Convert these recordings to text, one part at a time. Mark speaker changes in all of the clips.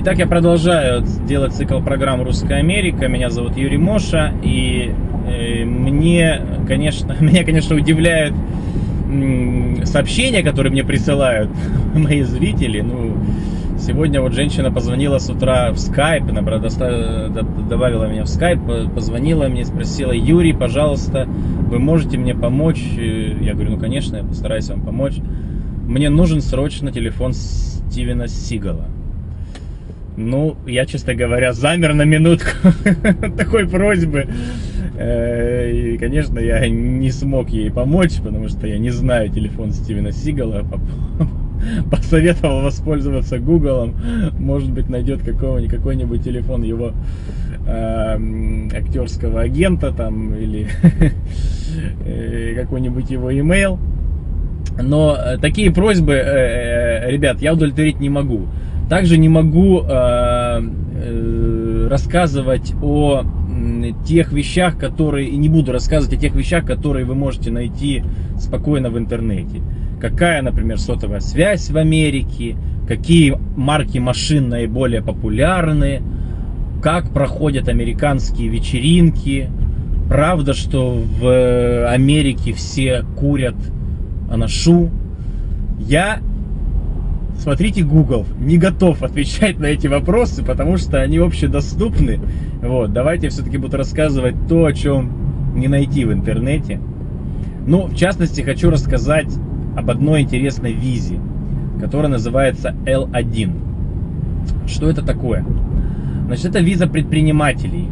Speaker 1: Итак, я продолжаю делать цикл программ «Русская Америка». Меня зовут Юрий Моша. И э, мне, конечно, меня, конечно, удивляют сообщения, которые мне присылают мои зрители. Ну, сегодня вот женщина позвонила с утра в доста- д- добавила меня в по- позвонила мне, спросила, Юрий, пожалуйста, вы можете мне помочь? Э, Я говорю, ну, конечно, я постараюсь вам помочь. Мне нужен срочно телефон Стивена Сигала. Ну, я, честно говоря, замер на минутку такой просьбы. Э, И, конечно, я не смог ей помочь, потому что я не знаю телефон Стивена Сигала. Посоветовал воспользоваться Гуглом. Может быть, найдет какой-нибудь телефон его э, м, актерского агента там или э, какой-нибудь его имейл. Но э, такие просьбы, ребят, я удовлетворить не могу. Также не могу э, э, рассказывать о тех вещах, которые, и не буду рассказывать о тех вещах, которые вы можете найти спокойно в интернете. Какая, например, сотовая связь в Америке, какие марки машин наиболее популярны, как проходят американские вечеринки. Правда, что в Америке все курят аношу. Я, смотрите Google, не готов отвечать на эти вопросы, потому что они общедоступны. Вот, давайте все-таки буду рассказывать то, о чем не найти в интернете. Ну, в частности, хочу рассказать об одной интересной визе, которая называется L1. Что это такое? Значит, это виза предпринимателей.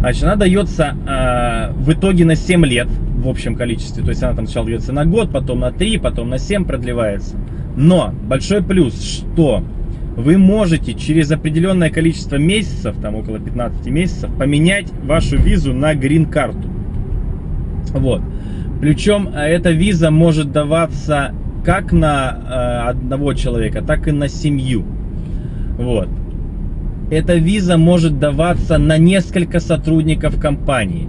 Speaker 1: Значит, она дается э, в итоге на 7 лет в общем количестве. То есть она там сначала дается на год, потом на 3, потом на 7 продлевается. Но большой плюс, что вы можете через определенное количество месяцев, там около 15 месяцев, поменять вашу визу на грин-карту. Вот. Причем э, эта виза может даваться как на э, одного человека, так и на семью. Вот. Эта виза может даваться на несколько сотрудников компании.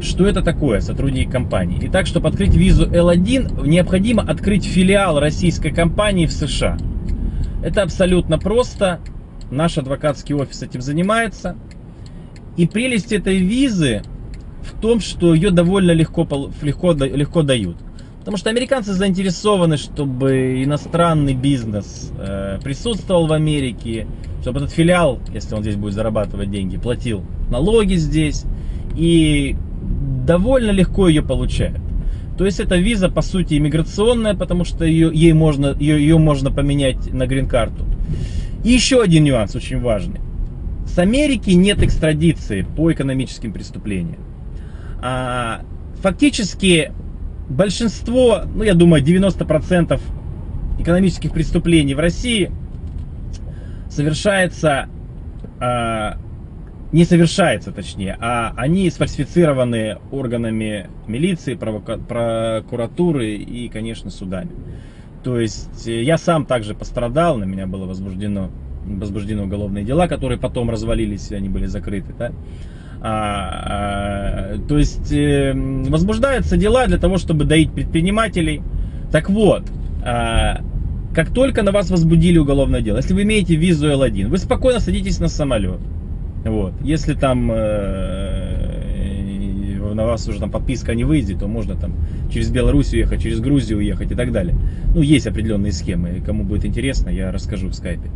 Speaker 1: Что это такое, сотрудники компании? Итак, чтобы открыть визу L1, необходимо открыть филиал российской компании в США. Это абсолютно просто. Наш адвокатский офис этим занимается. И прелесть этой визы в том, что ее довольно легко, легко, легко дают. Потому что американцы заинтересованы, чтобы иностранный бизнес э, присутствовал в Америке, чтобы этот филиал, если он здесь будет зарабатывать деньги, платил налоги здесь и довольно легко ее получают. То есть эта виза по сути иммиграционная, потому что ее, ей можно, ее, ее можно поменять на грин-карту. И еще один нюанс очень важный. С Америки нет экстрадиции по экономическим преступлениям. А, фактически большинство, ну я думаю 90% экономических преступлений в России совершается, а, не совершается точнее, а они сфальсифицированы органами милиции, прокуратуры и, конечно, судами. То есть э, я сам также пострадал, на меня было возбуждено, возбуждены уголовные дела, которые потом развалились, они были закрыты. Да? А, а, то есть э, возбуждаются дела для того, чтобы доить предпринимателей. Так вот, а, как только на вас возбудили уголовное дело, если вы имеете визу L1, вы спокойно садитесь на самолет. Вот. Если там э, на вас уже там подписка не выйдет, то можно там через Беларусь уехать, через Грузию уехать и так далее. Ну, есть определенные схемы. Кому будет интересно, я расскажу в скайпе.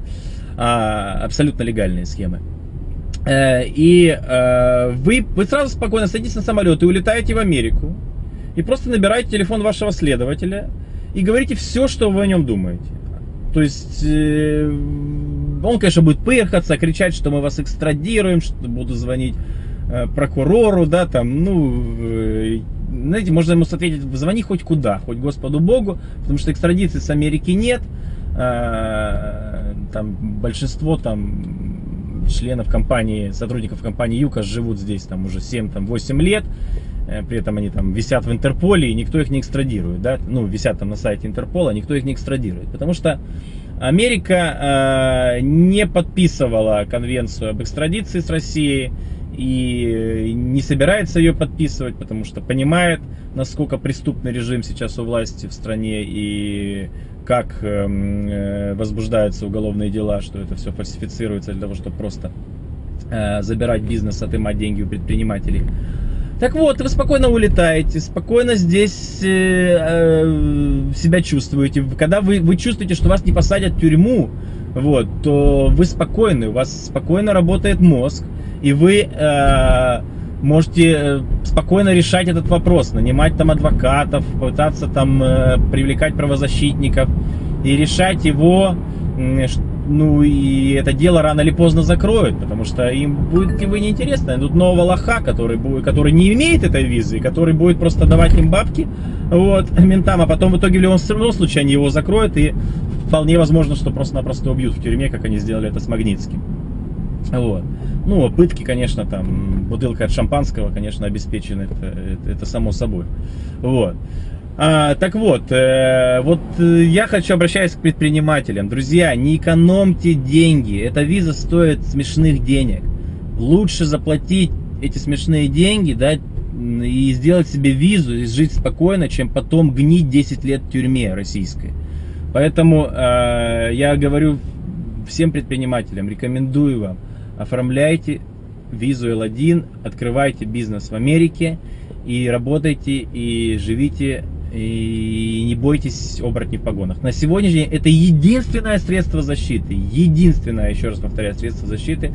Speaker 1: А, абсолютно легальные схемы. Э, И э, вы, вы сразу спокойно садитесь на самолет и улетаете в Америку. И просто набираете телефон вашего следователя и говорите все, что вы о нем думаете. То есть э, он, конечно, будет пыхаться, кричать, что мы вас экстрадируем, что буду звонить э, прокурору, да, там, ну, э, знаете, можно ему ответить, звони хоть куда, хоть Господу Богу, потому что экстрадиции с Америки нет, Э, там большинство там членов компании, сотрудников компании ЮКОС живут здесь там уже 7-8 лет, при этом они там висят в Интерполе, и никто их не экстрадирует, да, ну, висят там на сайте Интерпола, никто их не экстрадирует, потому что Америка э, не подписывала конвенцию об экстрадиции с Россией и не собирается ее подписывать, потому что понимает, насколько преступный режим сейчас у власти в стране и как эм, э, возбуждаются уголовные дела, что это все фальсифицируется для того, чтобы просто э, забирать бизнес, отымать деньги у предпринимателей. Так вот, вы спокойно улетаете, спокойно здесь э, э, себя чувствуете. Когда вы, вы чувствуете, что вас не посадят в тюрьму, вот, то вы спокойны, у вас спокойно работает мозг, и вы э, можете э, спокойно решать этот вопрос, нанимать там адвокатов, пытаться там э, привлекать правозащитников и решать его, ну и это дело рано или поздно закроют, потому что им будет вы неинтересно. Тут нового лоха, который, будет, который не имеет этой визы, который будет просто давать им бабки, вот, ментам, а потом в итоге в любом случае они его закроют и вполне возможно, что просто-напросто убьют в тюрьме, как они сделали это с Магнитским. Вот. Ну, пытки, конечно, там, бутылка от шампанского, конечно, обеспечены, это, это, это само собой. Вот. А, так вот, э, вот э, я хочу обращаться к предпринимателям. Друзья, не экономьте деньги. Эта виза стоит смешных денег. Лучше заплатить эти смешные деньги, да, и сделать себе визу и жить спокойно, чем потом гнить 10 лет в тюрьме российской. Поэтому э, я говорю всем предпринимателям, рекомендую вам, оформляйте визу L1, открывайте бизнес в Америке и работайте, и живите, и не бойтесь оборотней в погонах. На сегодняшний день это единственное средство защиты, единственное, еще раз повторяю, средство защиты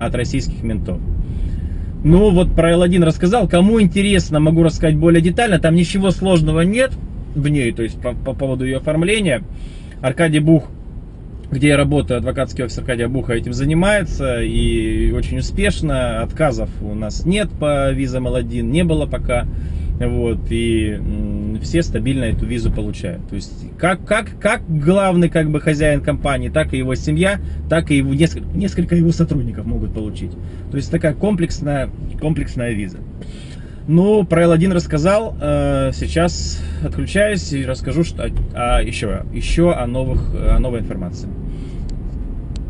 Speaker 1: от российских ментов. Ну вот про L1 рассказал, кому интересно, могу рассказать более детально, там ничего сложного нет в ней, то есть по, по поводу ее оформления. Аркадий Бух где я работаю, адвокатский офис Аркадия Буха этим занимается и очень успешно. Отказов у нас нет по визам L1, не было пока. Вот, и все стабильно эту визу получают. То есть, как, как, как главный как бы хозяин компании, так и его семья, так и его несколько, несколько его сотрудников могут получить. То есть, такая комплексная, комплексная виза. Ну, про L1 рассказал, э, сейчас отключаюсь и расскажу что, а, еще, еще о, новых, о новой информации.